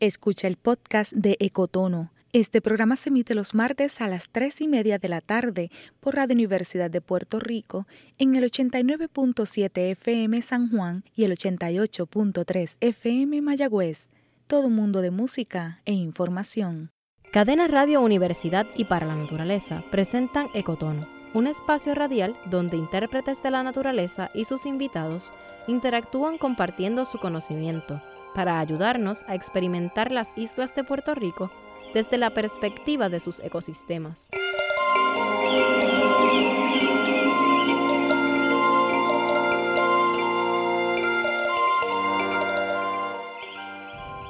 Escucha el podcast de Ecotono. Este programa se emite los martes a las 3 y media de la tarde por Radio Universidad de Puerto Rico en el 89.7 FM San Juan y el 88.3 FM Mayagüez. Todo mundo de música e información. Cadena Radio Universidad y para la Naturaleza presentan Ecotono, un espacio radial donde intérpretes de la naturaleza y sus invitados interactúan compartiendo su conocimiento para ayudarnos a experimentar las islas de Puerto Rico desde la perspectiva de sus ecosistemas.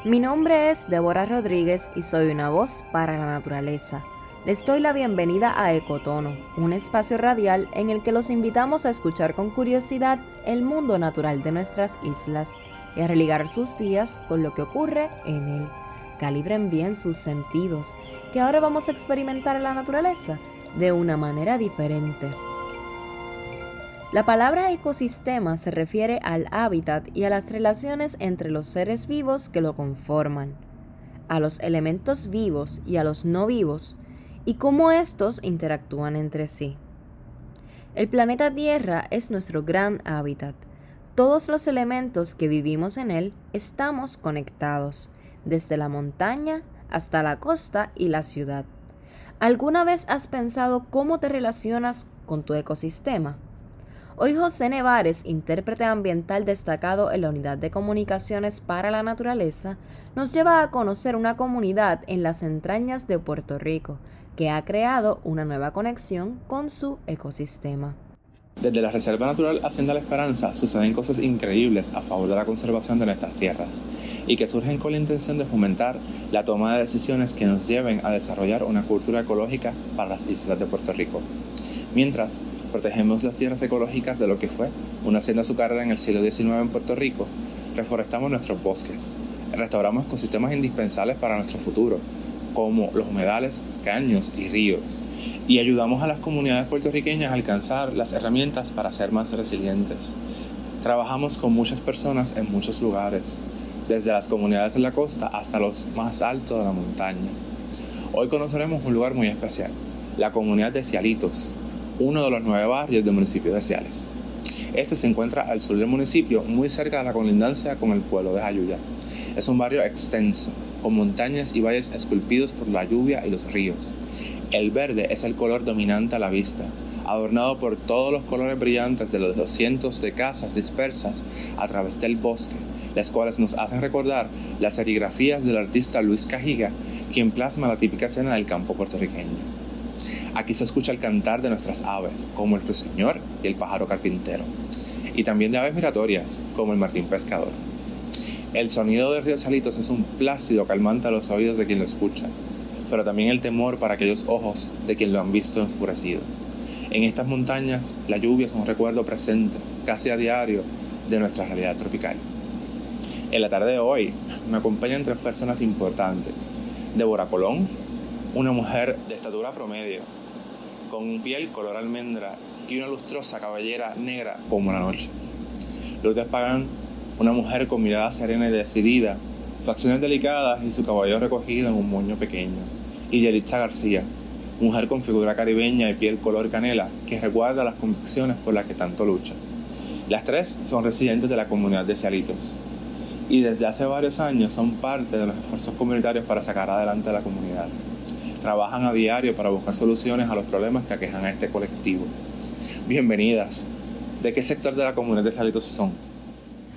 Mi nombre es Débora Rodríguez y soy una voz para la naturaleza. Les doy la bienvenida a Ecotono, un espacio radial en el que los invitamos a escuchar con curiosidad el mundo natural de nuestras islas y a religar sus días con lo que ocurre en él. Calibren bien sus sentidos, que ahora vamos a experimentar en la naturaleza de una manera diferente. La palabra ecosistema se refiere al hábitat y a las relaciones entre los seres vivos que lo conforman, a los elementos vivos y a los no vivos, y cómo estos interactúan entre sí. El planeta Tierra es nuestro gran hábitat, todos los elementos que vivimos en él estamos conectados, desde la montaña hasta la costa y la ciudad. ¿Alguna vez has pensado cómo te relacionas con tu ecosistema? Hoy José Nevares, intérprete ambiental destacado en la Unidad de Comunicaciones para la Naturaleza, nos lleva a conocer una comunidad en las entrañas de Puerto Rico que ha creado una nueva conexión con su ecosistema. Desde la Reserva Natural Hacienda La Esperanza suceden cosas increíbles a favor de la conservación de nuestras tierras y que surgen con la intención de fomentar la toma de decisiones que nos lleven a desarrollar una cultura ecológica para las islas de Puerto Rico. Mientras protegemos las tierras ecológicas de lo que fue una hacienda azucarera en el siglo XIX en Puerto Rico, reforestamos nuestros bosques, restauramos ecosistemas indispensables para nuestro futuro, como los humedales, caños y ríos, y ayudamos a las comunidades puertorriqueñas a alcanzar las herramientas para ser más resilientes. Trabajamos con muchas personas en muchos lugares, desde las comunidades en la costa hasta los más altos de la montaña. Hoy conoceremos un lugar muy especial, la comunidad de Cialitos, uno de los nueve barrios del municipio de Ciales. Este se encuentra al sur del municipio, muy cerca de la colindancia con el pueblo de Jayuya. Es un barrio extenso, con montañas y valles esculpidos por la lluvia y los ríos. El verde es el color dominante a la vista, adornado por todos los colores brillantes de los cientos de casas dispersas a través del bosque, las cuales nos hacen recordar las serigrafías del artista Luis Cajiga, quien plasma la típica escena del campo puertorriqueño. Aquí se escucha el cantar de nuestras aves, como el ruiseñor y el pájaro carpintero, y también de aves migratorias, como el martín pescador. El sonido de río Salitos es un plácido calmante a los oídos de quien lo escucha, pero también el temor para aquellos ojos de quien lo han visto enfurecido. En estas montañas, la lluvia es un recuerdo presente, casi a diario, de nuestra realidad tropical. En la tarde de hoy me acompañan tres personas importantes. Débora Colón, una mujer de estatura promedio, con piel color almendra y una lustrosa cabellera negra como la noche. Lourdes Pagan, una mujer con mirada serena y decidida, facciones delicadas y su cabello recogido en un moño pequeño y Yelitza García, mujer con figura caribeña y piel color canela que recuerda las convicciones por las que tanto lucha. Las tres son residentes de la comunidad de Cialitos y desde hace varios años son parte de los esfuerzos comunitarios para sacar adelante a la comunidad. Trabajan a diario para buscar soluciones a los problemas que aquejan a este colectivo. Bienvenidas. ¿De qué sector de la comunidad de Cialitos son?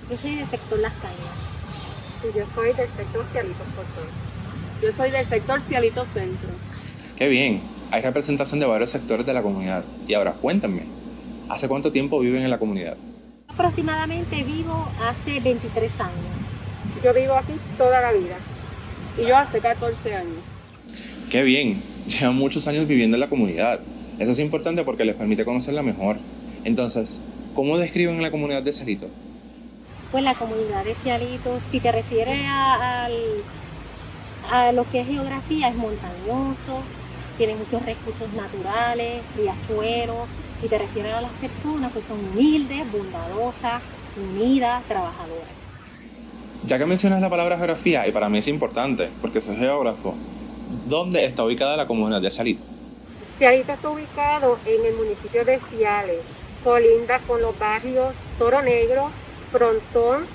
Yo soy del sector Las Cañas. Y yo soy del sector Cialitos Puerto yo soy del sector Cialito Centro. Qué bien. Hay representación de varios sectores de la comunidad. Y ahora, cuéntame, ¿hace cuánto tiempo viven en la comunidad? Aproximadamente vivo hace 23 años. Yo vivo aquí toda la vida. Y yo hace 14 años. Qué bien. Llevan muchos años viviendo en la comunidad. Eso es importante porque les permite conocerla mejor. Entonces, ¿cómo describen la comunidad de Cialito? Pues la comunidad de Cialito, si te refieres al a lo que es geografía es montañoso, tiene muchos recursos naturales, riachuelos, y te refieres a las personas, pues son humildes, bondadosas, unidas, trabajadoras. Ya que mencionas la palabra geografía, y para mí es importante, porque soy geógrafo, ¿dónde está ubicada la comunidad de Cialito? Cialito está ubicado en el municipio de Ciales, colinda con los barrios Toro Negro, Frontón,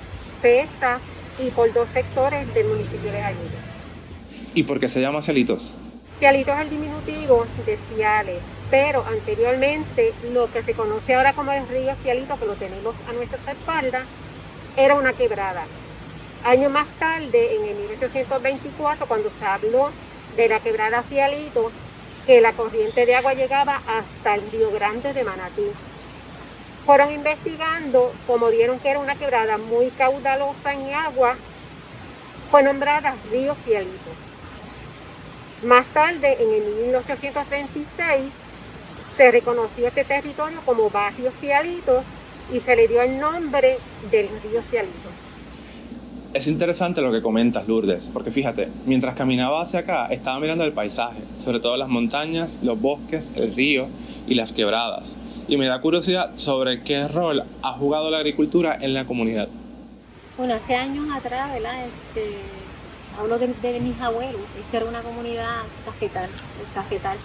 Pesta y por dos sectores del municipio de Jayuya. ¿Y por qué se llama Cialitos? Cialitos es el diminutivo de Ciales, pero anteriormente lo que se conoce ahora como el río Cialito, que lo tenemos a nuestra espalda, era una quebrada. Años más tarde, en el 1824, cuando se habló de la quebrada Cialito, que la corriente de agua llegaba hasta el Río Grande de Manatí. Fueron investigando, como vieron que era una quebrada muy caudalosa en agua, fue nombrada Río Cialito. Más tarde, en el 1836, se reconoció este territorio como Barrio Cialito y se le dio el nombre del río Cialito. Es interesante lo que comentas, Lourdes, porque fíjate, mientras caminaba hacia acá, estaba mirando el paisaje, sobre todo las montañas, los bosques, el río y las quebradas. Y me da curiosidad sobre qué rol ha jugado la agricultura en la comunidad. Bueno, hace años atrás, ¿verdad? Este, hablo de, mis abuelos, esta era una comunidad cafetal, cafetal.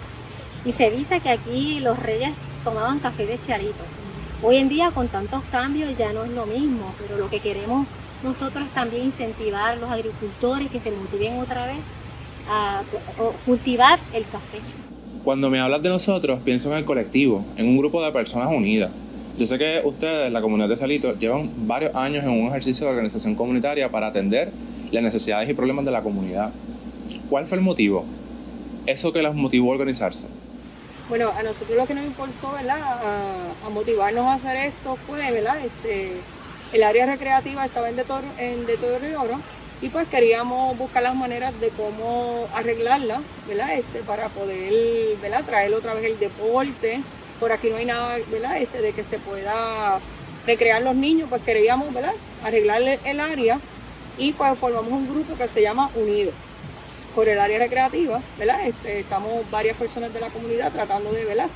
Y se dice que aquí los reyes tomaban café de cialito. Hoy en día con tantos cambios ya no es lo mismo, pero lo que queremos nosotros también incentivar a los agricultores que se motiven otra vez a cultivar el café. Cuando me hablas de nosotros, pienso en el colectivo, en un grupo de personas unidas. Yo sé que ustedes, la comunidad de Salito, llevan varios años en un ejercicio de organización comunitaria para atender las necesidades y problemas de la comunidad. ¿Cuál fue el motivo? Eso que las motivó a organizarse. Bueno, a nosotros lo que nos impulsó, ¿verdad? A, motivarnos a hacer esto fue, ¿verdad? Este, el área recreativa estaba en de, en de todo Oro y pues queríamos buscar las maneras de cómo arreglarla, ¿verdad? Este, para poder, ¿verdad? Traer otra vez el deporte. Por aquí no hay nada. Este, de que se pueda recrear los niños, pues queríamos, ¿verdad? Arreglarle el área y pues formamos un grupo que se llama Unido por el área recreativa, ¿verdad? Este, estamos varias personas de la comunidad tratando de, ¿verdad?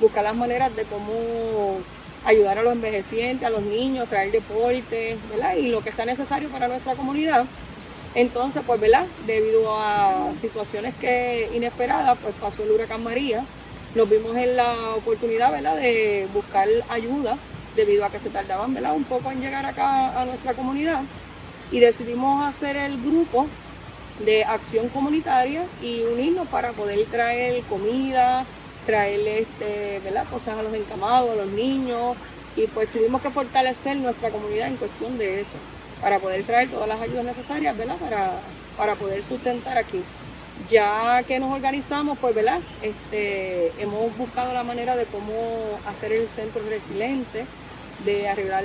Buscar las maneras de cómo ayudar a los envejecientes, a los niños, traer deporte, ¿verdad? Y lo que sea necesario para nuestra comunidad. Entonces, pues, ¿verdad? Debido a situaciones que inesperadas, pues pasó el huracán María. Nos vimos en la oportunidad, ¿verdad? De buscar ayuda debido a que se tardaban, ¿verdad? Un poco en llegar acá a nuestra comunidad. Y decidimos hacer el grupo de acción comunitaria y unirnos para poder traer comida, traerle este, ¿verdad? cosas a los encamados, a los niños, y pues tuvimos que fortalecer nuestra comunidad en cuestión de eso, para poder traer todas las ayudas necesarias, ¿verdad? Para, para poder sustentar aquí. Ya que nos organizamos, pues, ¿verdad? Este, hemos buscado la manera de cómo hacer el centro resiliente, de arreglar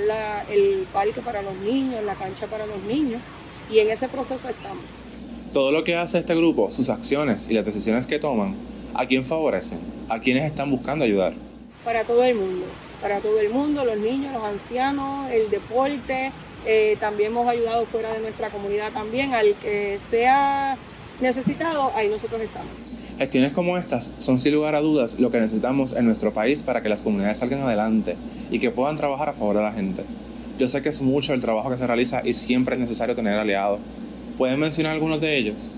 el parque para los niños, la cancha para los niños, y en ese proceso estamos. Todo lo que hace este grupo, sus acciones y las decisiones que toman, ¿a quién favorecen? ¿A quiénes están buscando ayudar? Para todo el mundo, para todo el mundo, los niños, los ancianos, el deporte. Eh, también hemos ayudado fuera de nuestra comunidad también, al que sea necesitado, ahí nosotros estamos. Gestiones como estas son sin lugar a dudas lo que necesitamos en nuestro país para que las comunidades salgan adelante y que puedan trabajar a favor de la gente. Yo sé que es mucho el trabajo que se realiza y siempre es necesario tener aliados, ¿Pueden mencionar algunos de ellos?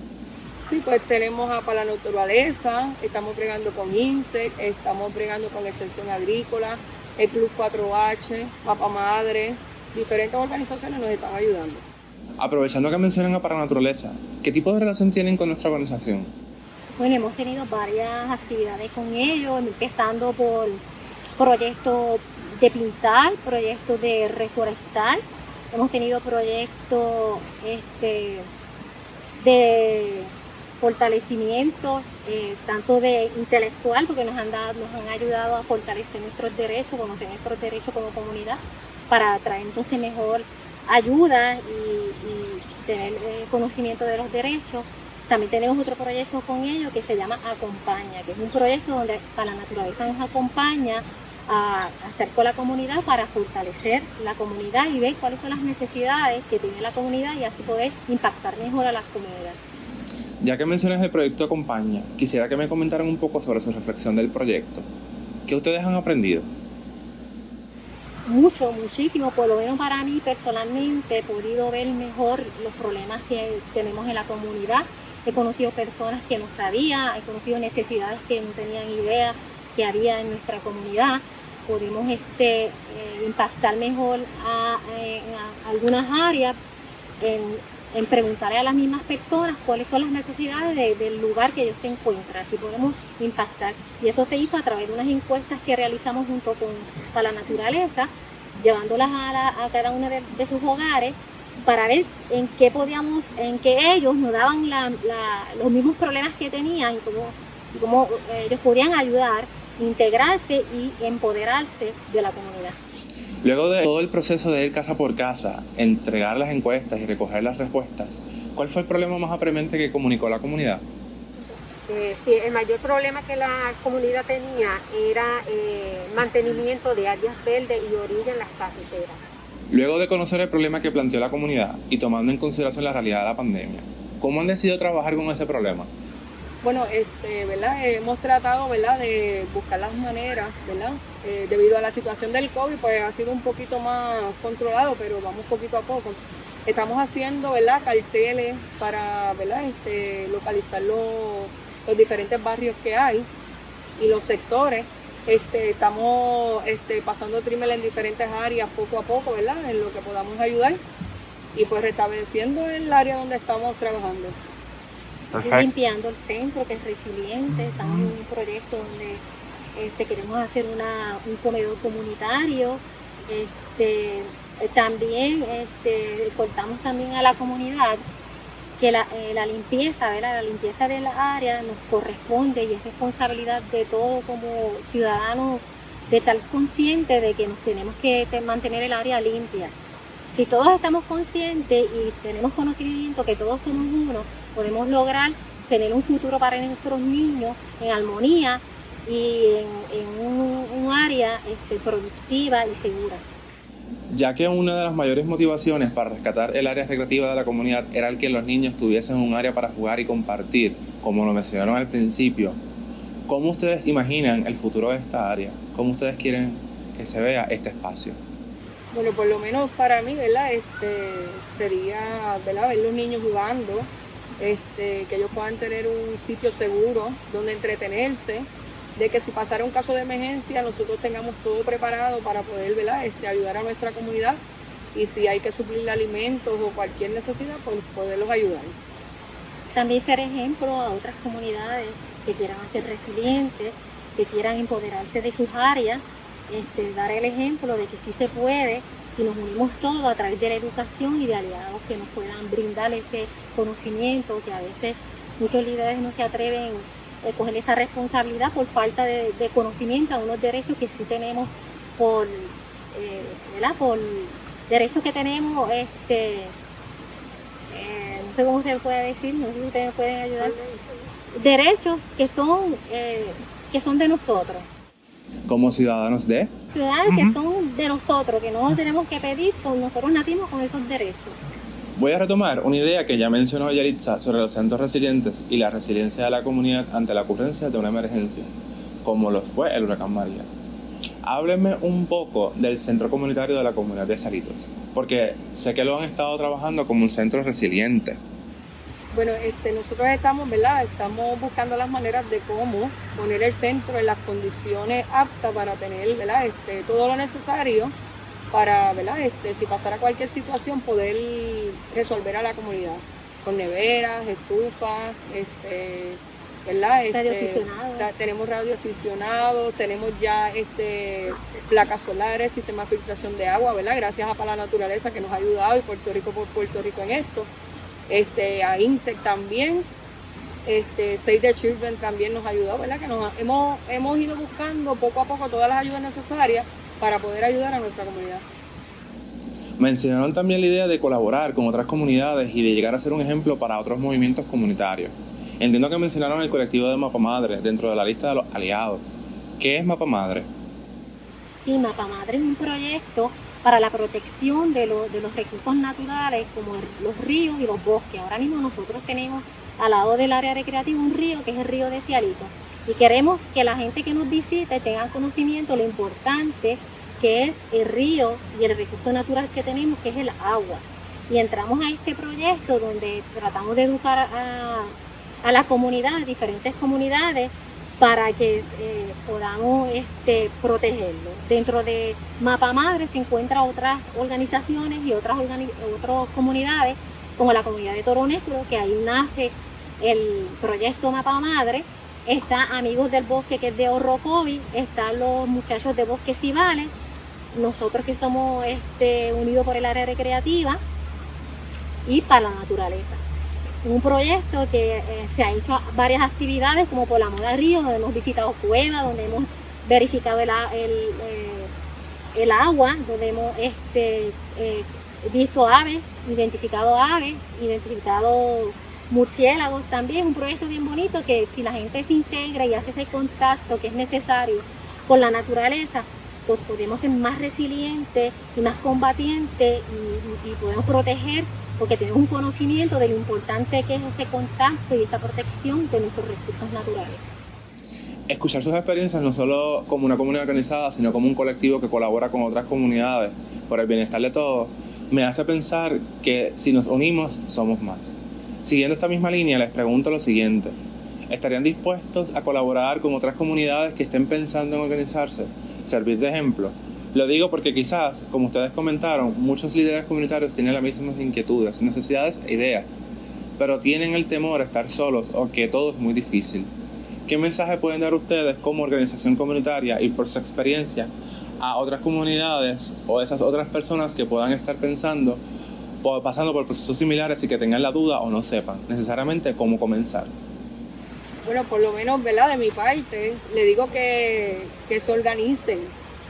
Sí, pues tenemos a Para la Naturaleza, estamos bregando con INSEC, estamos bregando con Extensión Agrícola, el Club 4H, Papa Madre, diferentes organizaciones nos están ayudando. Aprovechando que mencionan a Para la Naturaleza, ¿qué tipo de relación tienen con nuestra organización? Bueno, hemos tenido varias actividades con ellos, empezando por proyectos de pintar, proyectos de reforestar, Hemos tenido proyectos este, de fortalecimiento, eh, tanto de intelectual, porque nos han, dado, nos han ayudado a fortalecer nuestros derechos, conocer nuestros derechos como comunidad, para traer entonces mejor ayuda y, tener eh, conocimiento de los derechos. También tenemos otro proyecto con ellos que se llama Acompaña, que es un proyecto donde para la naturaleza nos acompaña a, estar con la comunidad para fortalecer la comunidad y ver cuáles son las necesidades que tiene la comunidad y así poder impactar mejor a las comunidades. Ya que mencionas el proyecto Acompaña, quisiera que me comentaran un poco sobre su reflexión del proyecto. ¿Qué ustedes han aprendido? Mucho, muchísimo, por lo menos para mí personalmente he podido ver mejor los problemas que tenemos en la comunidad. He conocido personas que no sabía, he conocido necesidades que no tenían idea que había en nuestra comunidad. Podemos este, eh, impactar mejor a, algunas áreas en, en, preguntarle a las mismas personas cuáles son las necesidades del lugar que ellos se encuentran. Así podemos impactar. Y eso se hizo a través de unas encuestas que realizamos junto con la naturaleza, llevándolas a, cada uno de, sus hogares para ver en qué podíamos, en qué ellos nos daban los mismos problemas que tenían y cómo, cómo ellos podían ayudar, integrarse y empoderarse de la comunidad. Luego de todo el proceso de ir casa por casa, entregar las encuestas y recoger las respuestas, ¿cuál fue el problema más apremiante que comunicó la comunidad? Eh, sí, el mayor problema que la comunidad tenía era eh, mantenimiento de áreas verdes y orillas en las carreteras. Luego de conocer el problema que planteó la comunidad y tomando en consideración la realidad de la pandemia, ¿cómo han decidido trabajar con ese problema? Bueno, este, ¿verdad? hemos tratado ¿verdad? de buscar las maneras, ¿verdad? Eh, debido a la situación del COVID, pues ha sido un poquito más controlado, pero vamos poquito a poco. Estamos haciendo ¿verdad? carteles para ¿verdad? Este, localizar los los diferentes barrios que hay y los sectores. Este, estamos este, pasando trimel en diferentes áreas poco a poco, ¿verdad? En lo que podamos ayudar y pues restableciendo el área donde estamos trabajando. Limpiando el centro que es resiliente, estamos en un proyecto donde este, queremos hacer un comedor comunitario. Este, también este, también a la comunidad que la, eh, la limpieza, ¿verdad? la limpieza de la área nos corresponde y es responsabilidad de todo como ciudadanos de estar conscientes de que nos tenemos que mantener el área limpia. Si todos estamos conscientes y tenemos conocimiento que todos somos uno, podemos lograr tener un futuro para nuestros niños en armonía y en, un, área este, productiva y segura ya que una de las mayores motivaciones para rescatar el área recreativa de la comunidad era el que los niños tuviesen un área para jugar y compartir, como lo mencionaron al principio. ¿Cómo ustedes imaginan el futuro de esta área? ¿Cómo ustedes quieren que se vea este espacio? Bueno, por lo menos para mí, ¿verdad? Este, sería, ¿verdad? Ver los niños jugando, este, que ellos puedan tener un sitio seguro donde entretenerse, de que si pasara un caso de emergencia nosotros tengamos todo preparado para poder Este, ayudar a nuestra comunidad y si hay que suplir alimentos o cualquier necesidad, pues poderlos ayudar. También ser ejemplo a otras comunidades que quieran ser resilientes, que quieran empoderarse de sus áreas, este, dar el ejemplo de que sí se puede y nos unimos todos a través de la educación y de aliados que nos puedan brindar ese conocimiento que a veces muchos líderes no se atreven coger esa responsabilidad por falta de, conocimiento a unos derechos que sí tenemos por, eh, ¿verdad? Por derechos que tenemos, este, eh, no sé cómo se puede decir, no sé si ustedes me pueden ayudar. Derechos que son, eh, que son de nosotros. Como ciudadanos de? Ciudadanos que son de nosotros, que no tenemos que pedir, son nosotros nacimos con esos derechos. Voy a retomar una idea que ya mencionó Yaritza sobre los centros resilientes y la resiliencia de la comunidad ante la ocurrencia de una emergencia, como lo fue el huracán María. Hábleme un poco del centro comunitario de la comunidad de Salitos, porque sé que lo han estado trabajando como un centro resiliente. Bueno, este, nosotros estamos, ¿verdad? Estamos buscando las maneras de cómo poner el centro en las condiciones aptas para tener, ¿verdad? Este, todo lo necesario para, ¿verdad? Este, si pasara cualquier situación, poder resolver a la comunidad con neveras, estufas, este, ¿verdad? Este, tenemos radioaficionados, tenemos ya este, placas solares, sistema de filtración de agua, ¿verdad? Gracias a Para la Naturaleza que nos ha ayudado y Puerto Rico por Puerto Rico en esto. Este, a INSEC también, este, Save the Children también nos ha ayudado, ¿verdad? Que nos hemos, hemos ido buscando poco a poco todas las ayudas necesarias para poder ayudar a nuestra comunidad. Mencionaron también la idea de colaborar con otras comunidades y de llegar a ser un ejemplo para otros movimientos comunitarios. Entiendo que mencionaron el colectivo de Mapa Madre dentro de la lista de los aliados. ¿Qué es Mapa Madre? Sí, Mapa Madre es un proyecto para la protección de, de los recursos naturales como los ríos y los bosques. Ahora mismo nosotros tenemos al lado del área recreativa un río que es el río de Cialito y queremos que la gente que nos visite tenga conocimiento lo importante que es el río y el recurso natural que tenemos, que es el agua. Y entramos a este proyecto donde tratamos de educar a, a las comunidades, diferentes comunidades, para que eh, podamos este, protegerlo. Dentro de Mapa Madre se encuentran otras organizaciones y otras, comunidades, como la comunidad de Toro que ahí nace el proyecto Mapa Madre. Está Amigos del Bosque, que es de Horrocovi, están los muchachos de Bosque Cibales, nosotros que somos este, unidos por el área recreativa y para la naturaleza un proyecto que eh, se ha hecho varias actividades como por la Moda Río, donde hemos visitado cuevas, donde hemos verificado el, eh, agua, donde hemos este, eh, visto aves, identificado aves, identificado murciélagos. También, un proyecto bien bonito que si la gente se integra y hace ese contacto que es necesario con la naturaleza, pues podemos ser más resilientes y más combatientes y podemos proteger porque tenemos un conocimiento de lo importante que es ese contacto y esa protección de nuestros recursos naturales. Escuchar sus experiencias no solo como una comunidad organizada, sino como un colectivo que colabora con otras comunidades por el bienestar de todos, me hace pensar que si nos unimos somos más. Siguiendo esta misma línea, les pregunto lo siguiente. ¿Estarían dispuestos a colaborar con otras comunidades que estén pensando en organizarse? Servir de ejemplo lo digo porque quizás, como ustedes comentaron, muchos líderes comunitarios tienen las mismas inquietudes, necesidades e ideas, pero tienen el temor a estar solos o que todo es muy difícil. ¿Qué mensaje pueden dar ustedes como organización comunitaria y por su experiencia a otras comunidades o esas otras personas que puedan estar pensando, pasando por procesos similares y que tengan la duda o no sepan necesariamente cómo comenzar? Bueno, por lo menos, ¿verdad? De mi parte, le digo que, que se organicen,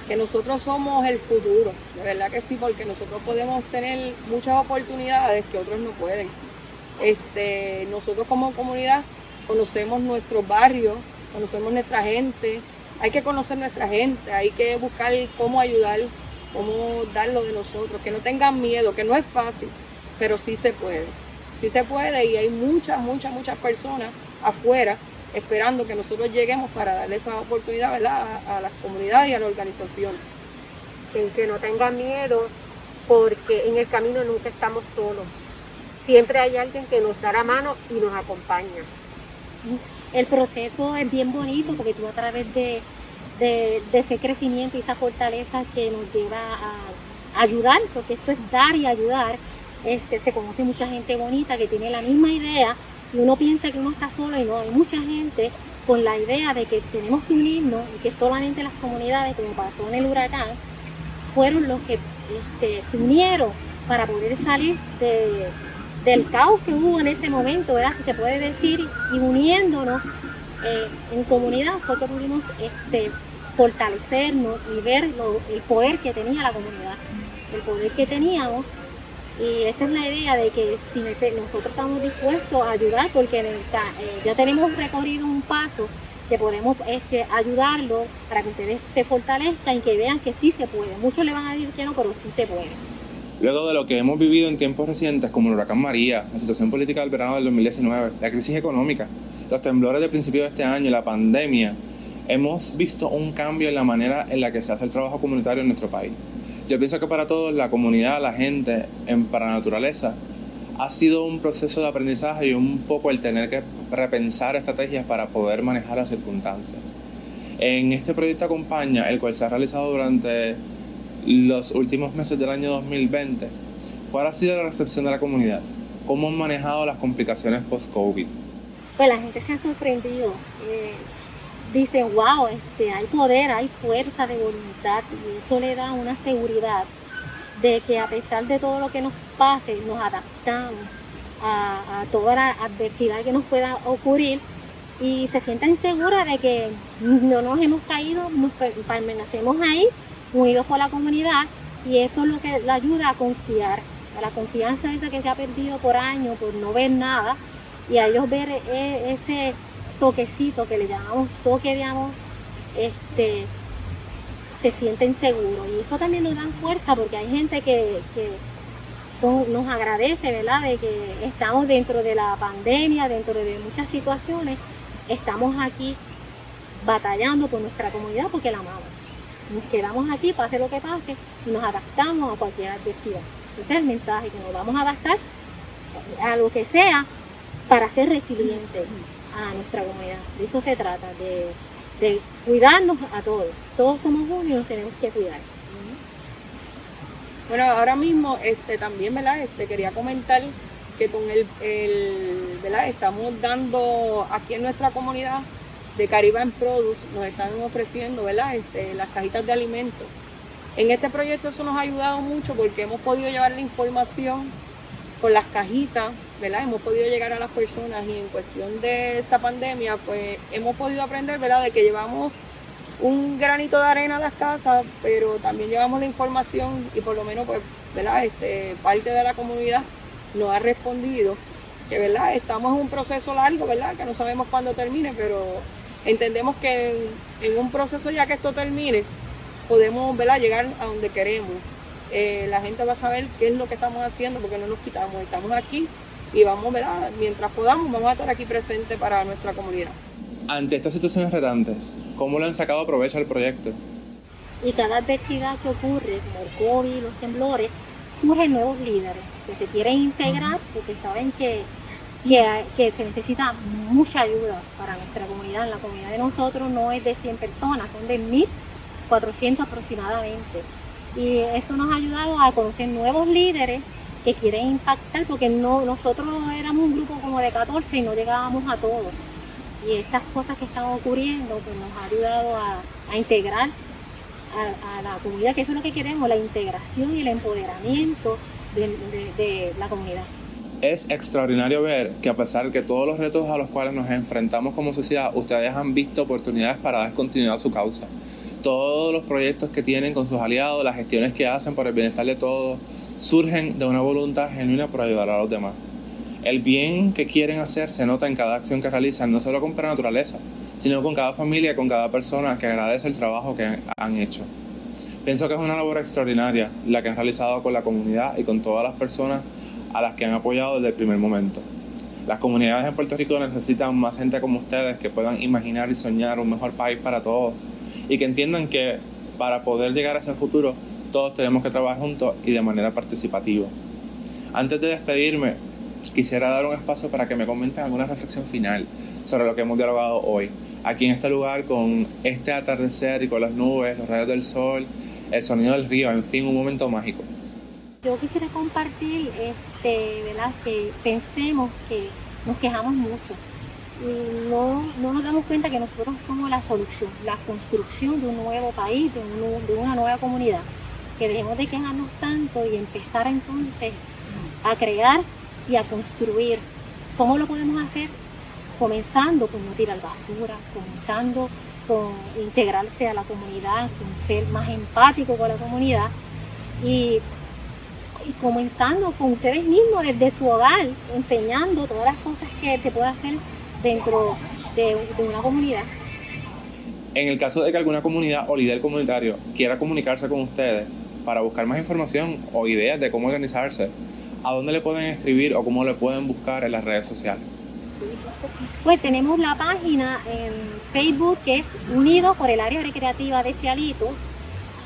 que nosotros somos el futuro, de verdad que sí, porque nosotros podemos tener muchas oportunidades que otros no pueden. Este, nosotros como comunidad conocemos nuestros barrios, conocemos nuestra gente, hay que conocer nuestra gente, hay que buscar cómo ayudar, cómo dar lo de nosotros, que no tengan miedo, que no es fácil, pero sí se puede, sí se puede y hay muchas, muchas, muchas personas afuera esperando que nosotros lleguemos para darle esa oportunidad A, las comunidades y a la organización. En que no tengan miedo, porque en el camino nunca estamos solos. Siempre hay alguien que nos da la mano y nos acompaña. El proceso es bien bonito porque tú a través de, de, ese crecimiento y esa fortaleza que nos lleva a, ayudar, porque esto es dar y ayudar, este, se conoce mucha gente bonita que tiene la misma idea y uno piensa que uno está solo y no, hay mucha gente con la idea de que tenemos que unirnos y que solamente las comunidades, como pasó en el huracán, fueron los que este, se unieron para poder salir del caos que hubo en ese momento, ¿verdad? Que se puede decir, y uniéndonos eh, en comunidad fue que pudimos este, fortalecernos y ver el poder que tenía la comunidad, el poder que teníamos y esa es la idea de que nosotros estamos dispuestos a ayudar, porque eh, ya tenemos recorrido un paso que podemos este, ayudarlo para que ustedes se fortalezcan y que vean que sí se puede. Muchos le van a decir que no, pero sí se puede. Luego de lo que hemos vivido en tiempos recientes, como el huracán María, la situación política del verano del 2019, la crisis económica, los temblores de principio de este año, la pandemia, hemos visto un cambio en la manera en la que se hace el trabajo comunitario en nuestro país. Yo pienso que para todos, la comunidad, la gente en Para Naturaleza, ha sido un proceso de aprendizaje y un poco el tener que repensar estrategias para poder manejar las circunstancias. En este proyecto Acompaña, el cual se ha realizado durante los últimos meses del año 2020, ¿cuál ha sido la recepción de la comunidad? ¿Cómo han manejado las complicaciones post-COVID? Pues la gente se ha sorprendido. Eh, dicen, wow, este, hay poder, hay fuerza de voluntad y eso le da una seguridad de que a pesar de todo lo que nos pase, nos adaptamos a, toda la adversidad que nos pueda ocurrir y se sientan seguras de que no nos hemos caído, nos permanecemos ahí, unidos por la comunidad y eso es lo que la ayuda a confiar, a la confianza esa que se ha perdido por años, por no ver nada y a ellos ver e, ese toquecito que le llamamos toque de amor, este, se sienten seguros. Y eso también nos dan fuerza porque hay gente que, nos agradece, ¿verdad? De que estamos dentro de la pandemia, dentro de muchas situaciones, estamos aquí batallando por nuestra comunidad porque la amamos. Nos quedamos aquí, pase lo que pase, y nos adaptamos a cualquier adversidad. Ese es el mensaje, que nos vamos a adaptar a lo que sea para ser resilientes a nuestra comunidad. De eso se trata, de, de cuidarnos a todos. Todos somos uno y nos tenemos que cuidar. Bueno, ahora mismo este, también, ¿verdad? Este, quería comentar que con el, el, ¿verdad? Estamos dando aquí en nuestra comunidad de Caribbean Produce, nos están ofreciendo, ¿verdad? Este, las cajitas de alimentos. En este proyecto eso nos ha ayudado mucho porque hemos podido llevar la información con las cajitas, ¿verdad? Hemos podido llegar a las personas y en cuestión de esta pandemia, pues hemos podido aprender, ¿verdad? De que llevamos un granito de arena a las casas, pero también llevamos la información y por lo menos, pues, ¿verdad? Este, parte de la comunidad nos ha respondido que, ¿verdad? Estamos en un proceso largo, ¿verdad? Que no sabemos cuándo termine, pero entendemos que en, un proceso ya que esto termine, podemos, ¿verdad? Llegar a donde queremos. Eh, la gente va a saber qué es lo que estamos haciendo porque no nos quitamos, estamos aquí y vamos, ¿verdad? Mientras podamos, vamos a estar aquí presentes para nuestra comunidad. Ante estas situaciones retantes, ¿cómo le han sacado provecho al proyecto? Y cada adversidad que ocurre, como el COVID, los temblores, surgen nuevos líderes que se quieren integrar porque saben que, que, se necesita mucha ayuda para nuestra comunidad. La comunidad de nosotros no es de 100 personas, son de 1.400 aproximadamente. Y eso nos ha ayudado a conocer nuevos líderes que quieren impactar, porque no, nosotros éramos un grupo como de 14 y no llegábamos a todos. Y estas cosas que están ocurriendo pues nos ha ayudado a, integrar a, la comunidad, que eso es lo que queremos, la integración y el empoderamiento de, la comunidad. Es extraordinario ver que a pesar de que todos los retos a los cuales nos enfrentamos como sociedad, ustedes han visto oportunidades para dar continuidad a su causa. Todos los proyectos que tienen con sus aliados, las gestiones que hacen por el bienestar de todos, surgen de una voluntad genuina por ayudar a los demás. El bien que quieren hacer se nota en cada acción que realizan, no solo con la naturaleza, sino con cada familia, con cada persona que agradece el trabajo que han hecho. Pienso que es una labor extraordinaria la que han realizado con la comunidad y con todas las personas a las que han apoyado desde el primer momento. Las comunidades en Puerto Rico necesitan más gente como ustedes que puedan imaginar y soñar un mejor país para todos y que entiendan que para poder llegar a ese futuro todos tenemos que trabajar juntos y de manera participativa. Antes de despedirme, quisiera dar un espacio para que me comenten alguna reflexión final sobre lo que hemos dialogado hoy. Aquí en este lugar, con este atardecer y con las nubes, los rayos del sol, el sonido del río, en fin, un momento mágico. Yo quisiera compartir, este, ¿verdad? Que pensemos que nos quejamos mucho no, no, nos damos cuenta que nosotros somos la solución, la construcción de un nuevo país, de, una nueva comunidad que dejemos de quejarnos tanto y empezar entonces a crear y a construir. ¿Cómo lo podemos hacer? Comenzando con no tirar basura, comenzando con integrarse a la comunidad, con ser más empático con la comunidad y, comenzando con ustedes mismos desde su hogar, enseñando todas las cosas que se puede hacer dentro de, de una comunidad. En el caso de que alguna comunidad o líder comunitario quiera comunicarse con ustedes, para buscar más información o ideas de cómo organizarse, ¿a dónde le pueden escribir o cómo le pueden buscar en las redes sociales? Pues tenemos la página en Facebook que es Unido por el Área Recreativa de Cialitos.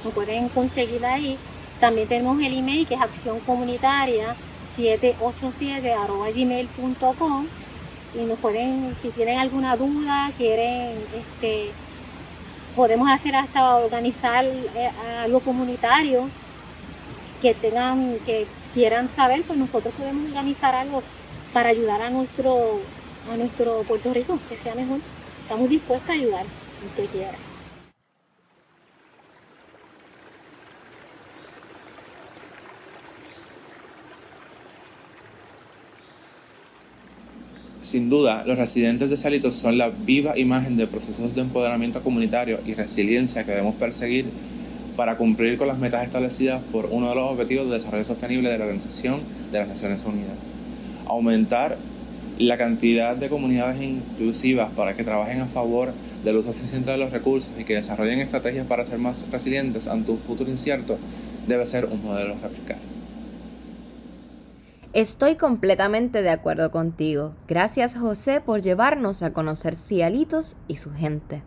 Lo pueden conseguir ahí. También tenemos el email que es acción comunitaria 787 gmail.com y nos pueden, si tienen alguna duda, quieren este, podemos hacer hasta organizar eh, algo comunitario que tengan, que quieran saber, pues nosotros podemos organizar algo para ayudar a nuestro, a nuestro Puerto Rico, que sea mejor. Estamos dispuestos a ayudar, el que quiera. Sin duda, los residentes de Salitos son la viva imagen de procesos de empoderamiento comunitario y resiliencia que debemos perseguir para cumplir con las metas establecidas por uno de los objetivos de desarrollo sostenible de la Organización de las Naciones Unidas. Aumentar la cantidad de comunidades inclusivas para que trabajen a favor del uso eficiente de los recursos y que desarrollen estrategias para ser más resilientes ante un futuro incierto debe ser un modelo a replicar. Estoy completamente de acuerdo contigo. Gracias José por llevarnos a conocer Cialitos y su gente.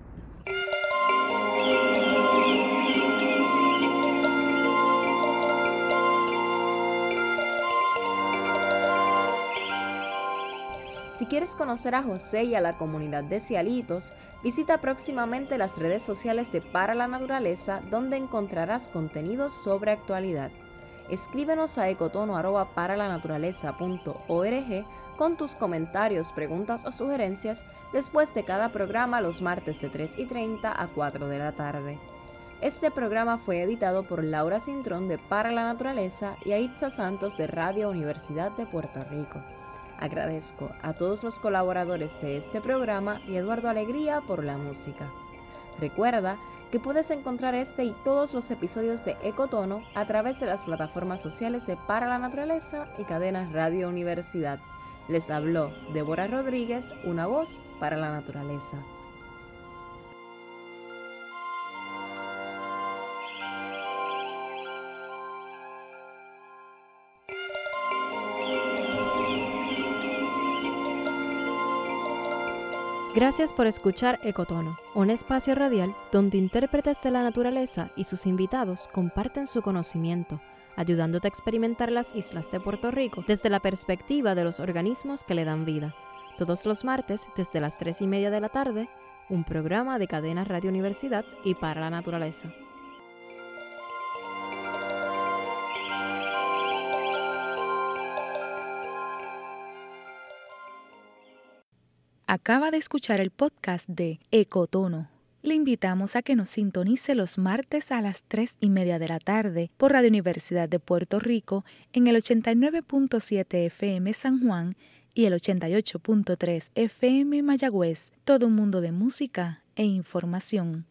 Si quieres conocer a José y a la comunidad de Cialitos, visita próximamente las redes sociales de Para la Naturaleza, donde encontrarás contenidos sobre actualidad. Escríbenos a ecotono.paralanaturaleza.org con tus comentarios, preguntas o sugerencias después de cada programa los martes de 3 y 30 a 4 de la tarde. Este programa fue editado por Laura Cintrón de Para la Naturaleza y Aitza Santos de Radio Universidad de Puerto Rico. Agradezco a todos los colaboradores de este programa y Eduardo Alegría por la música. Recuerda que puedes encontrar este y todos los episodios de Ecotono a través de las plataformas sociales de Para la Naturaleza y cadenas Radio Universidad. Les habló Débora Rodríguez, una voz para la naturaleza. Gracias por escuchar Ecotono, un espacio radial donde intérpretes de la naturaleza y sus invitados comparten su conocimiento, ayudándote a experimentar las islas de Puerto Rico desde la perspectiva de los organismos que le dan vida. Todos los martes, desde las 3 y media de la tarde, un programa de cadena Radio Universidad y para la naturaleza. Acaba de escuchar el podcast de Ecotono. Le invitamos a que nos sintonice los martes a las 3 y media de la tarde por Radio Universidad de Puerto Rico en el 89.7 FM San Juan y el 88.3 FM Mayagüez. Todo un mundo de música e información.